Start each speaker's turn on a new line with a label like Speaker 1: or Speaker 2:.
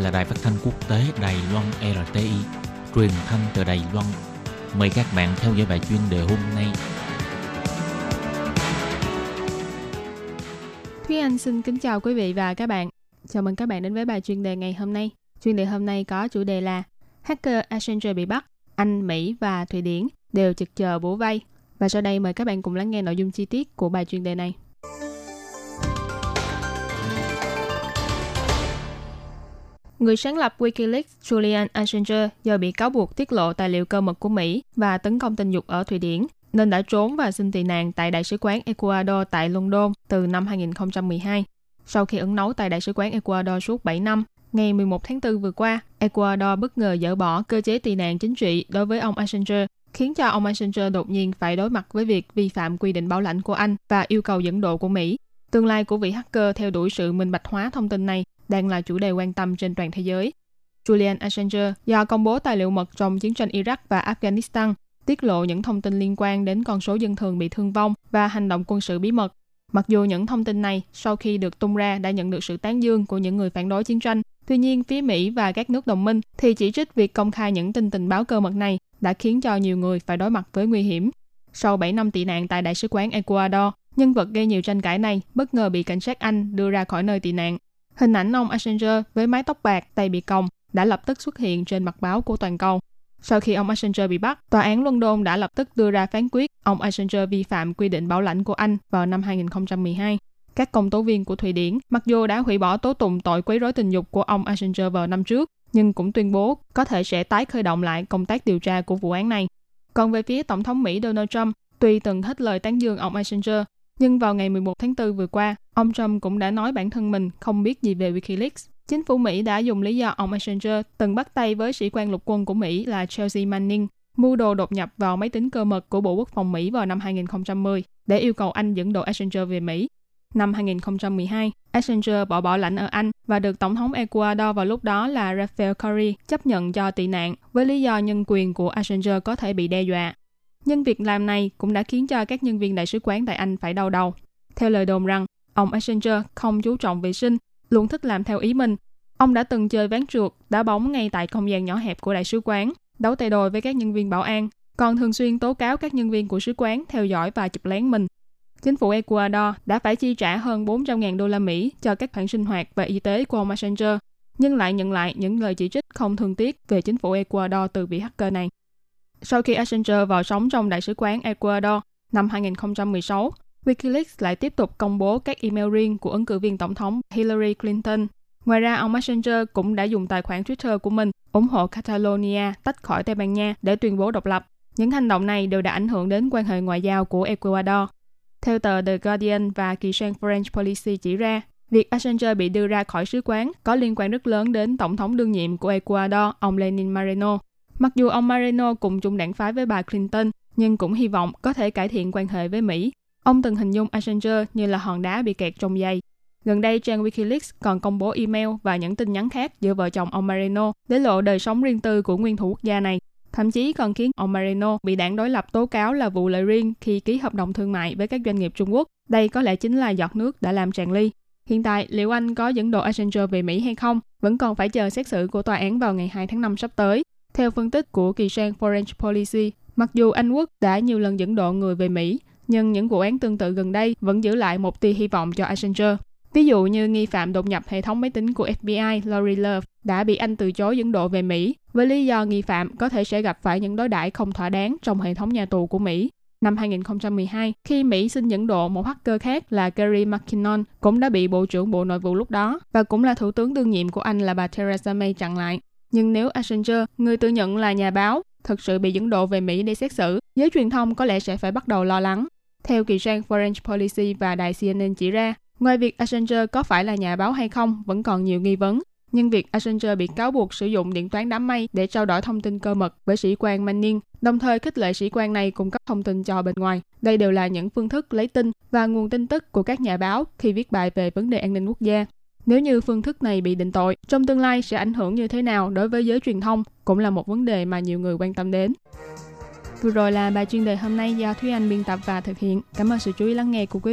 Speaker 1: là đài phát thanh quốc tế Đài Loan RTI, truyền thanh từ Đài Loan. Mời các bạn theo dõi bài chuyên đề hôm nay.
Speaker 2: Thúy Anh xin kính chào quý vị và các bạn. Chào mừng các bạn đến với bài chuyên đề ngày hôm nay. Chuyên đề hôm nay có chủ đề là Hacker Accenture bị bắt, Anh, Mỹ và Thụy Điển đều trực chờ bố vay. Và sau đây mời các bạn cùng lắng nghe nội dung chi tiết của bài chuyên đề này. Người sáng lập Wikileaks Julian Assange do bị cáo buộc tiết lộ tài liệu cơ mật của Mỹ và tấn công tình dục ở Thụy Điển, nên đã trốn và xin tị nạn tại Đại sứ quán Ecuador tại London từ năm 2012. Sau khi ẩn nấu tại Đại sứ quán Ecuador suốt 7 năm, ngày 11 tháng 4 vừa qua, Ecuador bất ngờ dỡ bỏ cơ chế tị nạn chính trị đối với ông Assange, khiến cho ông Assange đột nhiên phải đối mặt với việc vi phạm quy định bảo lãnh của Anh và yêu cầu dẫn độ của Mỹ. Tương lai của vị hacker theo đuổi sự minh bạch hóa thông tin này đang là chủ đề quan tâm trên toàn thế giới. Julian Assange do công bố tài liệu mật trong chiến tranh Iraq và Afghanistan, tiết lộ những thông tin liên quan đến con số dân thường bị thương vong và hành động quân sự bí mật. Mặc dù những thông tin này sau khi được tung ra đã nhận được sự tán dương của những người phản đối chiến tranh, tuy nhiên phía Mỹ và các nước đồng minh thì chỉ trích việc công khai những tin tình báo cơ mật này đã khiến cho nhiều người phải đối mặt với nguy hiểm. Sau 7 năm tị nạn tại Đại sứ quán Ecuador, nhân vật gây nhiều tranh cãi này bất ngờ bị cảnh sát Anh đưa ra khỏi nơi tị nạn. Hình ảnh ông Assanger với mái tóc bạc, tay bị còng đã lập tức xuất hiện trên mặt báo của toàn cầu. Sau khi ông Assanger bị bắt, tòa án London đã lập tức đưa ra phán quyết ông Assanger vi phạm quy định bảo lãnh của Anh vào năm 2012. Các công tố viên của Thụy Điển, mặc dù đã hủy bỏ tố tụng tội quấy rối tình dục của ông Assanger vào năm trước, nhưng cũng tuyên bố có thể sẽ tái khởi động lại công tác điều tra của vụ án này. Còn về phía Tổng thống Mỹ Donald Trump, tuy từng hết lời tán dương ông Assanger, nhưng vào ngày 11 tháng 4 vừa qua, ông Trump cũng đã nói bản thân mình không biết gì về Wikileaks. Chính phủ Mỹ đã dùng lý do ông Assange từng bắt tay với sĩ quan lục quân của Mỹ là Chelsea Manning mưu đồ đột nhập vào máy tính cơ mật của Bộ Quốc phòng Mỹ vào năm 2010 để yêu cầu Anh dẫn độ Assange về Mỹ. Năm 2012, Assange bỏ bỏ lãnh ở Anh và được Tổng thống Ecuador vào lúc đó là Rafael Correa chấp nhận cho tị nạn với lý do nhân quyền của Assange có thể bị đe dọa. Nhưng việc làm này cũng đã khiến cho các nhân viên đại sứ quán tại Anh phải đau đầu. Theo lời đồn rằng, ông Assange không chú trọng vệ sinh, luôn thích làm theo ý mình. Ông đã từng chơi ván trượt, đá bóng ngay tại không gian nhỏ hẹp của đại sứ quán, đấu tay đôi với các nhân viên bảo an, còn thường xuyên tố cáo các nhân viên của sứ quán theo dõi và chụp lén mình. Chính phủ Ecuador đã phải chi trả hơn 400.000 đô la Mỹ cho các khoản sinh hoạt và y tế của ông Assange, nhưng lại nhận lại những lời chỉ trích không thương tiếc về chính phủ Ecuador từ vị hacker này. Sau khi Assange vào sống trong đại sứ quán Ecuador năm 2016, Wikileaks lại tiếp tục công bố các email riêng của ứng cử viên tổng thống Hillary Clinton. Ngoài ra, ông Assange cũng đã dùng tài khoản Twitter của mình ủng hộ Catalonia tách khỏi Tây Ban Nha để tuyên bố độc lập. Những hành động này đều đã ảnh hưởng đến quan hệ ngoại giao của Ecuador. Theo tờ The Guardian và kỳ sang French Policy chỉ ra, việc Assange bị đưa ra khỏi sứ quán có liên quan rất lớn đến tổng thống đương nhiệm của Ecuador, ông Lenin Moreno. Mặc dù ông Marino cùng chung đảng phái với bà Clinton, nhưng cũng hy vọng có thể cải thiện quan hệ với Mỹ. Ông từng hình dung Assange như là hòn đá bị kẹt trong dây. Gần đây, trang Wikileaks còn công bố email và những tin nhắn khác giữa vợ chồng ông Marino để lộ đời sống riêng tư của nguyên thủ quốc gia này. Thậm chí còn khiến ông Marino bị đảng đối lập tố cáo là vụ lợi riêng khi ký hợp đồng thương mại với các doanh nghiệp Trung Quốc. Đây có lẽ chính là giọt nước đã làm tràn ly. Hiện tại, liệu anh có dẫn độ Assange về Mỹ hay không vẫn còn phải chờ xét xử của tòa án vào ngày 2 tháng 5 sắp tới. Theo phân tích của kỳ sang Foreign Policy, mặc dù Anh Quốc đã nhiều lần dẫn độ người về Mỹ, nhưng những vụ án tương tự gần đây vẫn giữ lại một tia hy vọng cho Assange. Ví dụ như nghi phạm đột nhập hệ thống máy tính của FBI Lori Love đã bị Anh từ chối dẫn độ về Mỹ với lý do nghi phạm có thể sẽ gặp phải những đối đãi không thỏa đáng trong hệ thống nhà tù của Mỹ. Năm 2012, khi Mỹ xin dẫn độ một hacker khác là Gary McKinnon cũng đã bị Bộ trưởng Bộ Nội vụ lúc đó và cũng là Thủ tướng đương nhiệm của Anh là bà Theresa May chặn lại. Nhưng nếu Assange, người tự nhận là nhà báo, thực sự bị dẫn độ về Mỹ để xét xử, giới truyền thông có lẽ sẽ phải bắt đầu lo lắng. Theo kỳ trang Foreign Policy và đài CNN chỉ ra, ngoài việc Assange có phải là nhà báo hay không vẫn còn nhiều nghi vấn. Nhưng việc Assange bị cáo buộc sử dụng điện toán đám mây để trao đổi thông tin cơ mật với sĩ quan Manning, đồng thời khích lệ sĩ quan này cung cấp thông tin cho bên ngoài. Đây đều là những phương thức lấy tin và nguồn tin tức của các nhà báo khi viết bài về vấn đề an ninh quốc gia. Nếu như phương thức này bị định tội, trong tương lai sẽ ảnh hưởng như thế nào đối với giới truyền thông cũng là một vấn đề mà nhiều người quan tâm đến. Vừa rồi là bài chuyên đề hôm nay do Thúy Anh biên tập và thực hiện. Cảm ơn sự chú ý lắng nghe của quý